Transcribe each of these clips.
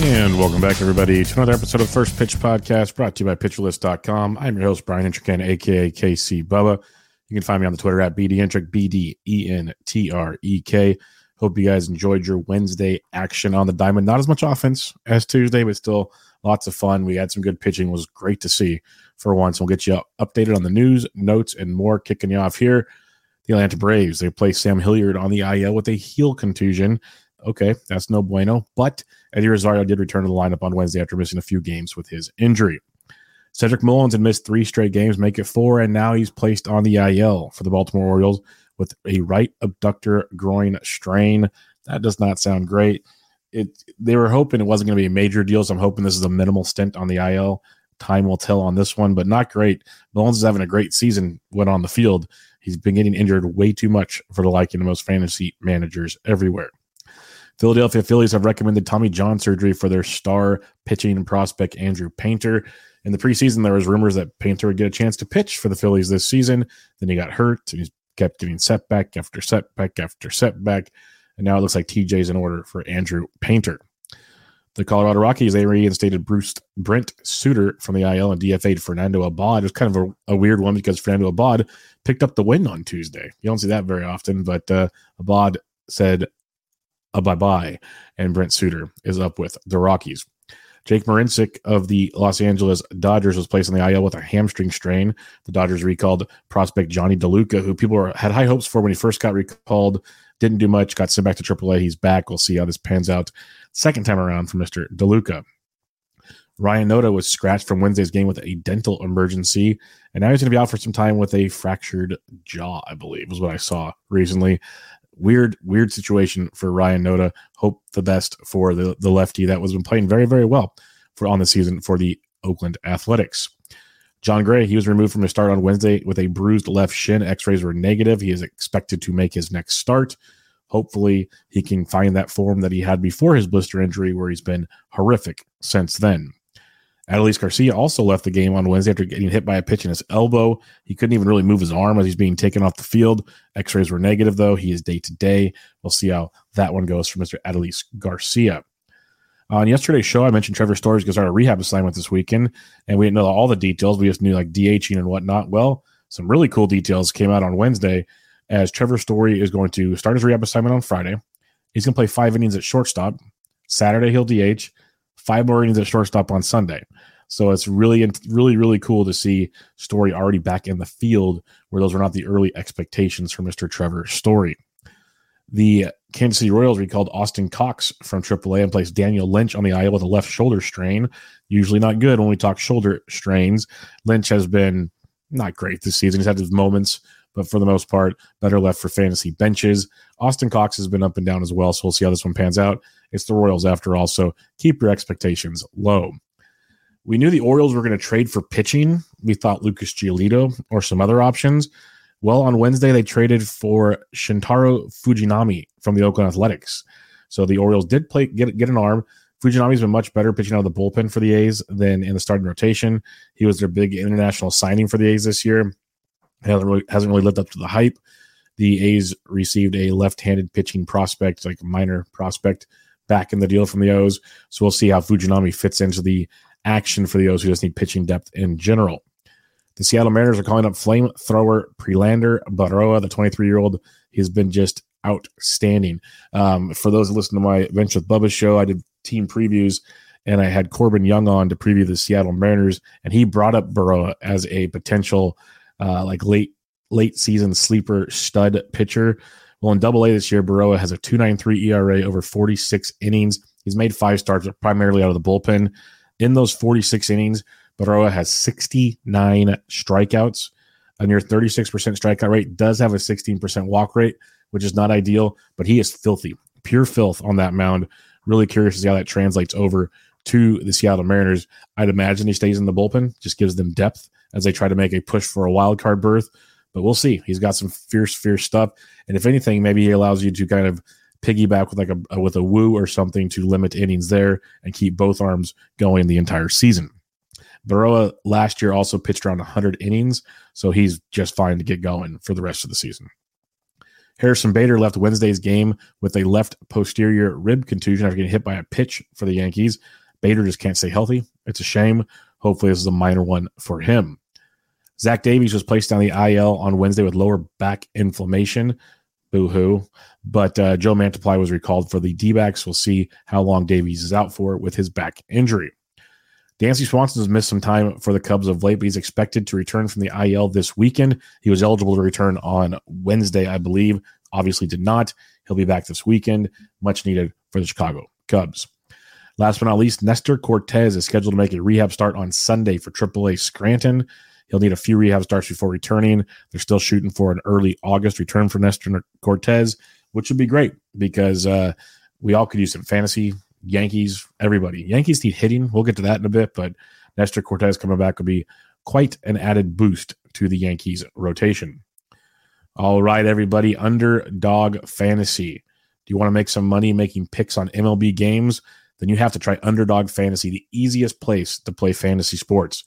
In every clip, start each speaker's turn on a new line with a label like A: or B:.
A: And welcome back, everybody, to another episode of First Pitch Podcast brought to you by PitcherList.com. I'm your host, Brian Entrekin, aka KC Bubba. You can find me on the Twitter at BDentrek, B D E N T R E K. Hope you guys enjoyed your Wednesday action on the diamond. Not as much offense as Tuesday, but still lots of fun. We had some good pitching. It was great to see for once. We'll get you updated on the news, notes, and more. Kicking you off here, the Atlanta Braves. They placed Sam Hilliard on the IL with a heel contusion. Okay, that's no bueno. But Eddie Rosario did return to the lineup on Wednesday after missing a few games with his injury. Cedric Mullins had missed three straight games, make it four, and now he's placed on the IL for the Baltimore Orioles with a right abductor groin strain. That does not sound great. It they were hoping it wasn't going to be a major deal, so I'm hoping this is a minimal stint on the IL. Time will tell on this one, but not great. Mullins is having a great season when on the field. He's been getting injured way too much for the liking of most fantasy managers everywhere. Philadelphia Phillies have recommended Tommy John surgery for their star pitching prospect Andrew Painter. In the preseason, there was rumors that Painter would get a chance to pitch for the Phillies this season. Then he got hurt, and he's kept getting setback after setback after setback. And now it looks like TJ's in order for Andrew Painter. The Colorado Rockies, they reinstated Bruce Brent Suter from the IL and DFA'd Fernando Abad. It was kind of a, a, weird one because Fernando Abad picked up the win on Tuesday. You don't see that very often, but uh, Abad said a bye bye, and Brent Suter is up with the Rockies. Jake Marisnick of the Los Angeles Dodgers was placed on the IL with a hamstring strain. The Dodgers recalled prospect Johnny DeLuca, who people were, had high hopes for when he first got recalled. Didn't do much, got sent back to AAA. He's back. We'll see how this pans out second time around for Mr. DeLuca. Ryan Noda was scratched from Wednesday's game with a dental emergency, and now he's going to be out for some time with a fractured jaw, I believe, was what I saw recently weird, weird situation for Ryan Noda. Hope the best for the, the lefty that was been playing very, very well for on the season for the Oakland Athletics. Jon Gray, he was removed from his start on Wednesday with a bruised left shin. X-rays were negative. He is expected to make his next start. Hopefully, he can find that form that he had before his blister injury, where he's been horrific since then. Adolis Garcia also left the game on Wednesday after getting hit by a pitch in his elbow. He couldn't even really move his arm as he's being taken off the field. X rays were negative, though. He is day to day. We'll see how that one goes for Mr. Adolis Garcia. On yesterday's show, I mentioned Trevor Story's going to start a rehab assignment this weekend, and we didn't know all the details. We just knew like DHing and whatnot. Well, some really cool details came out on Wednesday as Trevor Story is going to start his rehab assignment on Friday. He's going to play five innings at shortstop. Saturday, he'll DH five more innings at shortstop on Sunday. So it's really, really, really cool to see Story already back in the field where those were not the early expectations for Mr. Trevor Story. The Kansas City Royals recalled Austin Cox from AAA and placed Daniel Lynch on the IL with a left shoulder strain. Usually not good when we talk shoulder strains. Lynch has been not great this season. He's had his moments, but for the most part, better left for fantasy benches. Austin Cox has been up and down as well, so we'll see how this one pans out. It's the Royals after all, so keep your expectations low. We knew the Orioles were going to trade for pitching. We thought Lucas Giolito or some other options. Well, on Wednesday, they traded for Shintaro Fujinami from the Oakland Athletics. So the Orioles did play get, get an arm. Fujinami's been much better pitching out of the bullpen for the A's than in the starting rotation. He was their big international signing for the A's this year. Hasn't really, hasn't really lived up to the hype. The A's received a left-handed pitching prospect, like a minor prospect, back in the deal from the O's. So we'll see how Fujinami fits into the action for the O's who just need pitching depth in general. The Seattle Mariners are calling up flamethrower Prelander Berroa, the 23 year old. He's been just outstanding. Um, for those that listen to my Venture with Bubba show, I did team previews and I had Corbin Young on to preview the Seattle Mariners, and he brought up Berroa as a potential uh, like late late season sleeper stud pitcher. Well, in Double A this year, Berroa has a 2.93 ERA over 46 innings. He's made five starts, primarily out of the bullpen. In those 46 innings, Berroa has 69 strikeouts. A near 36% strikeout rate does have a 16% walk rate, which is not ideal, but he is filthy, pure filth on that mound. Really curious to see how that translates over to the Seattle Mariners. I'd imagine he stays in the bullpen, just gives them depth as they try to make a push for a wild card berth. But we'll see. He's got some fierce, fierce stuff, and if anything, maybe he allows you to kind of piggyback with like a with a Woo or something to limit innings there and keep both arms going the entire season. Berroa last year also pitched around 100 innings, so he's just fine to get going for the rest of the season. Harrison Bader left Wednesday's game with a left posterior rib contusion after getting hit by a pitch for the Yankees. Bader just can't stay healthy. It's a shame. Hopefully, this is a minor one for him. Zach Davies was placed on the IL on Wednesday with lower back inflammation. Boo hoo. But uh, Joe Mantiply was recalled for the D backs. We'll see how long Davies is out for with his back injury. Dansby Swanson has missed some time for the Cubs of late, but he's expected to return from the IL this weekend. He was eligible to return on Wednesday, I believe. Obviously, did not. He'll be back this weekend. Much needed for the Chicago Cubs. Last but not least, Nestor Cortes is scheduled to make a rehab start on Sunday for AAA Scranton. He'll need a few rehab starts before returning. They're still shooting for an early August return for Nestor Cortes, which would be great because uh, we all could use some fantasy Yankees, everybody. Yankees need hitting. We'll get to that in a bit, but Nestor Cortes coming back would be quite an added boost to the Yankees rotation. All right, everybody. Underdog fantasy. Do you want to make some money making picks on MLB games? Then you have to try Underdog Fantasy, the easiest place to play fantasy sports.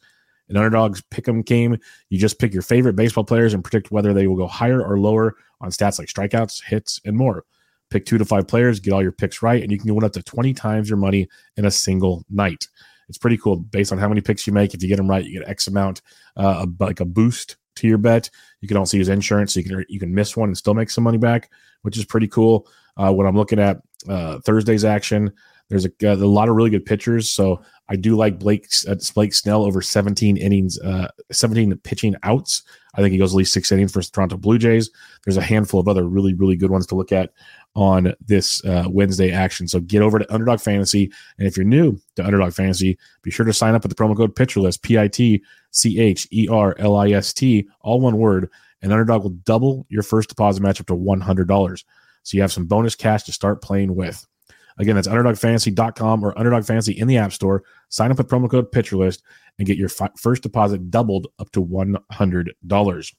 A: In Underdog's Pick'em game, you just pick your favorite baseball players and predict whether they will go higher or lower on stats like strikeouts, hits, and more. Pick two to five players, get all your picks right, and you can win up to 20 times your money in a single night. It's pretty cool based on how many picks you make. If you get them right, you get X amount, uh, like a boost to your bet. You can also use insurance, so you can you can miss one and still make some money back, which is pretty cool. Uh, when I'm looking at uh, Thursday's action, there's a, a, lot of really good pitchers, so I do like Blake uh, Blake Snell over 17 innings, uh, 17 pitching outs. I think he goes at least six innings for Toronto Blue Jays. There's a handful of other really really good ones to look at on this uh, Wednesday action. So get over to Underdog Fantasy. And if you're new to Underdog Fantasy, be sure to sign up with the promo code PitcherList, P I T C H E R L I S T, all one word. And Underdog will double your first deposit match up to $100. So you have some bonus cash to start playing with. Again, that's underdogfantasy.com or underdog fantasy in the App Store. Sign up with promo code PitcherList and get your fi- first deposit doubled up to $100.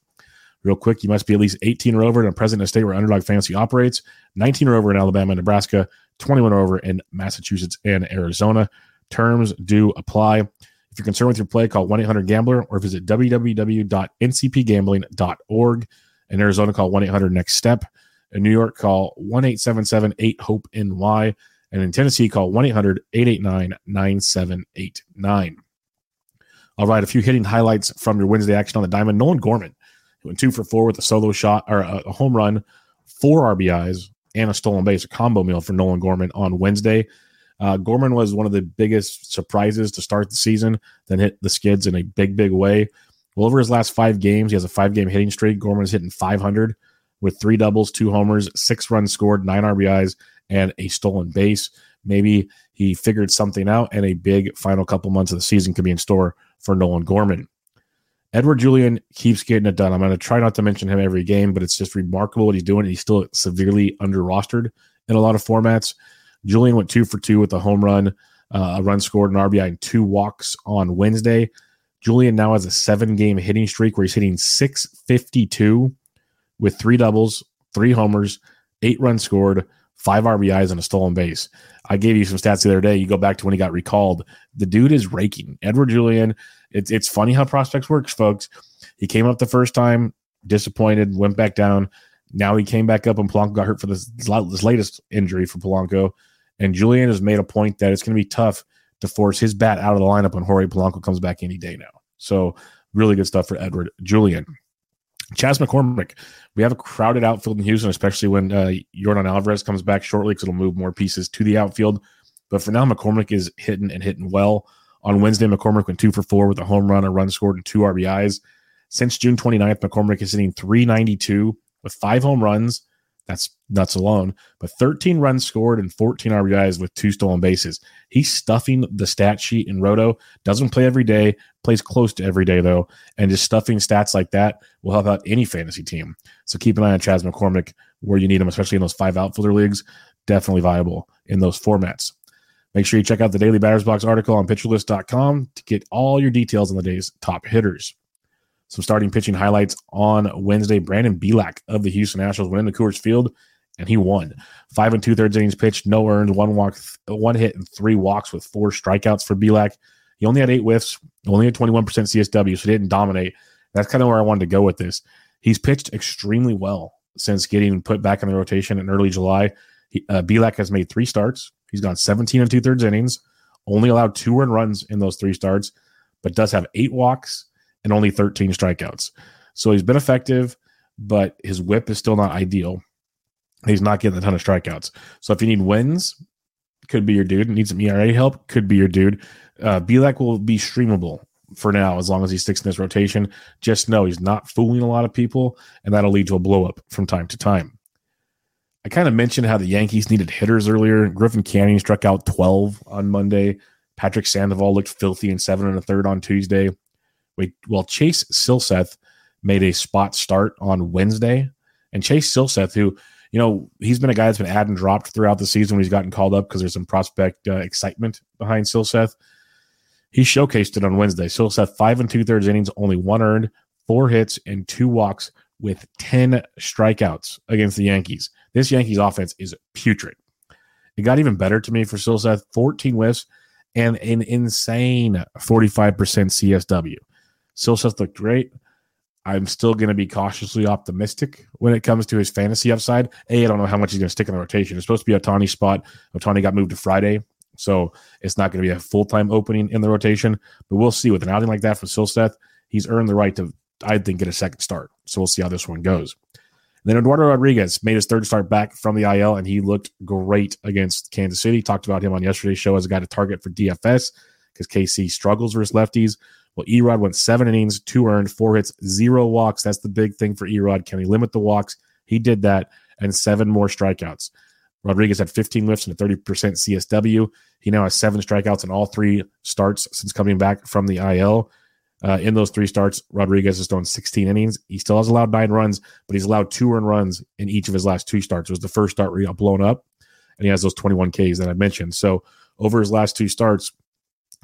A: Real quick, you must be at least 18 or over and present in a state where Underdog Fantasy operates, 19 or over in Alabama and Nebraska, 21 or over in Massachusetts and Arizona. Terms do apply. If you're concerned with your play, call 1 800 Gambler or visit www.ncpgambling.org. In Arizona, call 1 800 Next Step. In New York, call 1 877 8 HOPE NY. And in Tennessee, call 1 800 889 9789. All right, a few hitting highlights from your Wednesday action on the diamond. Nolan Gorman went two for four with a solo shot or a, a home run, four RBIs, and a stolen base, a combo meal for Nolan Gorman on Wednesday. Uh, Gorman was one of the biggest surprises to start the season, then hit the skids in a big, big way. Well, over his last five games, he has a five game hitting streak. Gorman is hitting 500 with three doubles, two homers, six runs scored, nine RBIs, and a stolen base. Maybe he figured something out, and a big final couple months of the season could be in store for Nolan Gorman. Edouard Julien keeps getting it done. I'm going to try not to mention him every game, but it's just remarkable what he's doing. He's still severely under rostered in a lot of formats. Julien went two for two with a home run, uh, a run scored, an RBI, and two walks on Wednesday. Julien now has a seven game hitting streak where he's hitting 652 with three doubles, three homers, eight runs scored, five RBIs, and a stolen base. I gave you some stats the other day. You go back to when he got recalled. The dude is raking. Edouard Julien. it's it's funny how prospects works, folks. He came up the first time, disappointed, went back down. Now he came back up, and Polanco got hurt for this, this latest injury for Polanco. And Julien has made a point that it's going to be tough to force his bat out of the lineup when Jorge Polanco comes back any day now. So really good stuff for Edouard Julien. Chas McCormick, we have a crowded outfield in Houston, especially when uh, Yordan Alvarez comes back shortly because it'll move more pieces to the outfield. But for now, McCormick is hitting and hitting well. On Wednesday, McCormick went two for four with a home run, a run scored, and two RBIs. Since June 29th, McCormick is hitting 392 with five home runs. That's nuts alone, but 13 runs scored and 14 RBIs with two stolen bases. He's stuffing the stat sheet in Roto. Doesn't play every day, plays close to every day though, and just stuffing stats like that will help out any fantasy team. So keep an eye on Chas McCormick where you need him, especially in those five outfielder leagues. Definitely viable in those formats. Make sure you check out the Daily Batters Box article on PitcherList.com to get all your details on the day's top hitters. Some starting pitching highlights on Wednesday. Brandon Bielak of the Houston Nationals went into Coors Field and he won. Five and two thirds innings pitched, no earned, one walk, one hit, and three walks with four strikeouts for Bielak. He only had eight whiffs, only had 21% CSW, so he didn't dominate. That's kind of where I wanted to go with this. He's pitched extremely well since getting put back in the rotation in early July. Uh, Bielak has made three starts. He's gone 17 and two thirds innings, only allowed two earned runs in those three starts, but does have eight walks and only 13 strikeouts. So he's been effective, but his whip is still not ideal. He's not getting a ton of strikeouts. So if you need wins, could be your dude. Need some ERA help, could be your dude. Uh, Bielak will be streamable for now as long as he sticks in this rotation. Just know he's not fooling a lot of people, and that'll lead to a blow up from time to time. I kind of mentioned how the Yankees needed hitters earlier. Griffin Canning struck out 12 on Monday. Patrick Sandoval looked filthy in seven and a third on Tuesday. We, well, Chase Silseth made a spot start on Wednesday, and Chase Silseth, who you know he's been a guy that's been added and dropped throughout the season when he's gotten called up because there's some prospect uh, excitement behind Silseth. He showcased it on Wednesday. Silseth five and two thirds innings, only one earned, four hits, and two walks with ten strikeouts against the Yankees. This Yankees offense is putrid. It got even better to me for Silseth, 14 whiffs and an insane 45% CSW. Silseth looked great. I'm still going to be cautiously optimistic when it comes to his fantasy upside. A, I don't know how much he's going to stick in the rotation. It's supposed to be Ohtani's spot. Ohtani got moved to Friday, so it's not going to be a full time opening in the rotation. But we'll see with an outing like that from Silseth, he's earned the right to, I think, get a second start. So we'll see how this one goes. And then Eduardo Rodriguez made his third start back from the IL, and he looked great against Kansas City. Talked about him on yesterday's show as a guy to target for DFS because KC struggles versus lefties. Well, Erod went seven innings, two earned, four hits, zero walks. That's the big thing for Erod. Can he limit the walks? He did that, and seven more strikeouts. Rodriguez had 15 whiffs and a 30% CSW. He now has seven strikeouts in all three starts since coming back from the IL. Uh, in those three starts, Rodriguez has thrown 16 innings. He still has allowed nine runs, but he's allowed two earned runs in each of his last two starts. It was the first start where he got blown up, and he has those 21 Ks that I mentioned. So over his last two starts,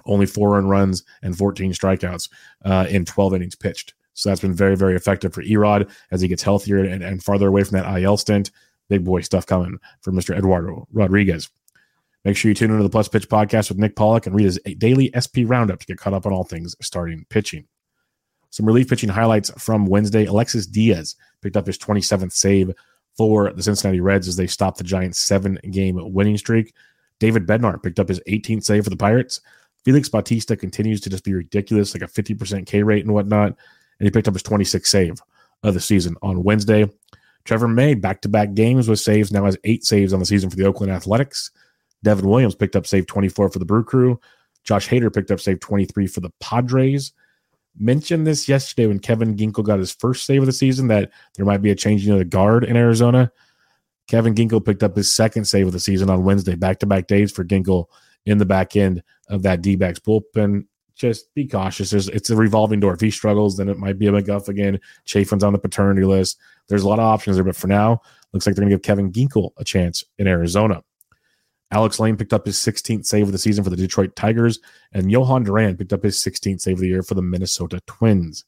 A: only four earned runs and 14 strikeouts uh, in 12 innings pitched. So that's been very, very effective for Erod as he gets healthier and, and farther away from that IL stint. Big boy stuff coming for Mr. Eduardo Rodriguez. Make sure you tune into the Plus Pitch podcast with Nick Pollock and read his daily SP roundup to get caught up on all things starting pitching. Some relief pitching highlights from Wednesday. Alexis Diaz picked up his 27th save for the Cincinnati Reds as they stopped the Giants' seven game winning streak. David Bednar picked up his 18th save for the Pirates. Felix Bautista continues to just be ridiculous, like a 50% K rate and whatnot. And he picked up his 26th save of the season on Wednesday. Trevor May, back to back games with saves, now has eight saves on the season for the Oakland Athletics. Devin Williams picked up save 24 for the Brew Crew. Josh Hader picked up save 23 for the Padres. Mentioned this yesterday when Kevin Ginkel got his first save of the season that there might be a changing of the guard in Arizona. Kevin Ginkel picked up his second save of the season on Wednesday, back to back days for Ginkel in the back end of that D backs bullpen. Just be cautious. There's, it's a revolving door. If he struggles, then it might be a McGough again. Chafin's on the paternity list. There's a lot of options there, but for now, looks like they're going to give Kevin Ginkel a chance in Arizona. Alex Lane picked up his 16th save of the season for the Detroit Tigers, and Jhoan Duran picked up his 16th save of the year for the Minnesota Twins.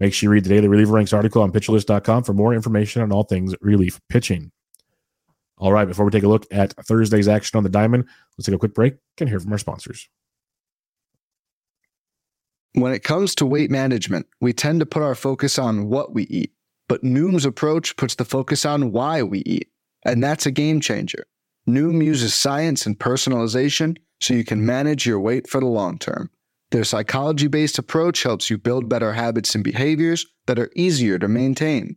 A: Make sure you read the Daily Reliever Ranks article on PitcherList.com for more information on all things relief pitching. All right, before we take a look at Thursday's action on the diamond, let's take a quick break and hear from our sponsors.
B: When it comes to weight management, we tend to put our focus on what we eat, but Noom's approach puts the focus on why we eat, and that's a game changer. Noom uses science and personalization so you can manage your weight for the long term. Their psychology based approach helps you build better habits and behaviors that are easier to maintain.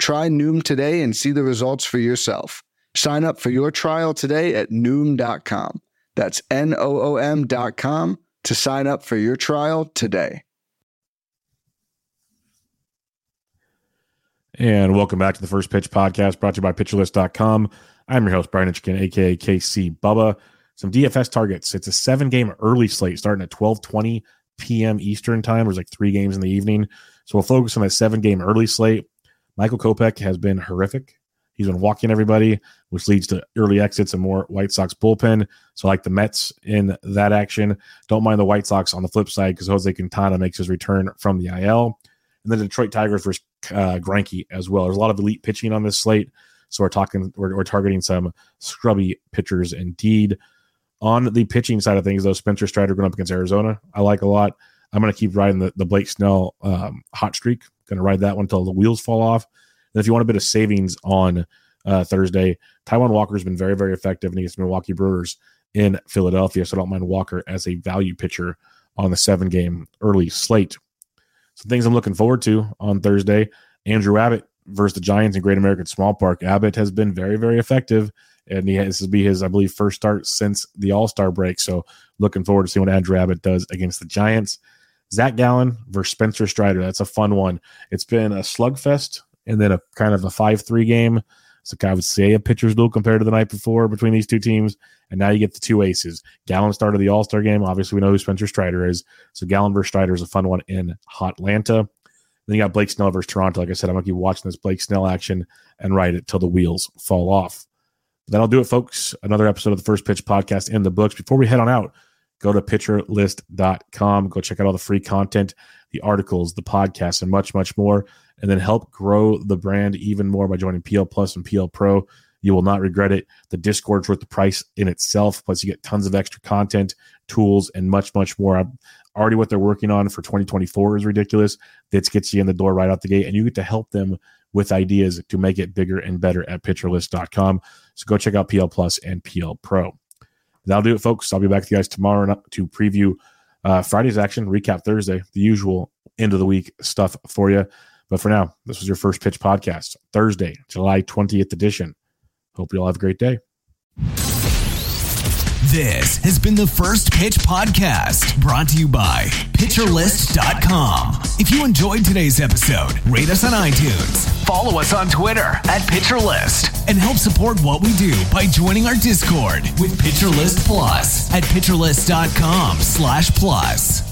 B: Try Noom today and see the results for yourself. Sign up for your trial today at Noom.com. That's N O O M.com to sign up for your trial today.
A: And welcome back to the First Pitch Podcast brought to you by PitcherList.com. I'm your host, Brian Entrekin, aka KC Bubba. Some DFS targets. It's a seven game early slate starting at 1220 p.m. Eastern time. There's like three games in the evening. So we'll focus on that seven game early slate. Michael Kopech has been horrific. He's been walking everybody, which leads to early exits and more White Sox bullpen. So, like the Mets in that action, don't mind the White Sox on the flip side because Jose Quintana makes his return from the IL. And then the Detroit Tigers versus uh, as well. There's a lot of elite pitching on this slate. So, we're talking, we're, we're targeting some scrubby pitchers indeed. On the pitching side of things, though, Spencer Strider going up against Arizona, I like a lot. I'm going to keep riding the, the Blake Snell um, hot streak. Going to ride that one until the wheels fall off. And if you want a bit of savings on uh, Thursday, Taijuan Walker has been very, very effective against Milwaukee Brewers in Philadelphia. So I don't mind Walker as a value pitcher on the seven game early slate. Some things I'm looking forward to on Thursday Andrew Abbott versus the Giants in Great American Small Park. Abbott has been very, very effective. And he has, this will be his, I believe, first start since the All Star break. So looking forward to seeing what Andrew Abbott does against the Giants. Zach Gallen versus Spencer Strider. That's a fun one. It's been a slugfest and then a kind of a 5 3 game. So I would say a pitcher's duel compared to the night before between these two teams. And now you get the two aces. Gallen started the All Star game. Obviously, we know who Spencer Strider is. So Gallen versus Strider is a fun one in Hot Atlanta. Then you got Blake Snell versus Toronto. Like I said, I'm going to keep watching this Blake Snell action and ride it till the wheels fall off. But that'll do it, folks. Another episode of the First Pitch podcast in the books. Before we head on out, go to pitcherlist.com. Go check out all the free content, the articles, the podcasts, and much, much more and then help grow the brand even more by joining PL Plus and PL Pro. You will not regret it. The Discord's worth the price in itself. Plus, you get tons of extra content, tools, and much, much more. I'm, already what they're working on for 2024 is ridiculous. This gets you in the door right out the gate, and you get to help them with ideas to make it bigger and better at pitcherlist.com. So go check out PL Plus and PL Pro. That'll do it, folks. I'll be back with you guys tomorrow to preview uh, Friday's action, recap Thursday, the usual end of the week stuff for you. But for now, this was your first pitch podcast, Thursday, July 20th edition. Hope you all have a great day.
C: This has been the First Pitch Podcast, brought to you by PitcherList.com. If you enjoyed today's episode, rate us on iTunes, follow us on Twitter at PitcherList, and help support what we do by joining our Discord with PitcherList Plus at PitcherList.com slash plus.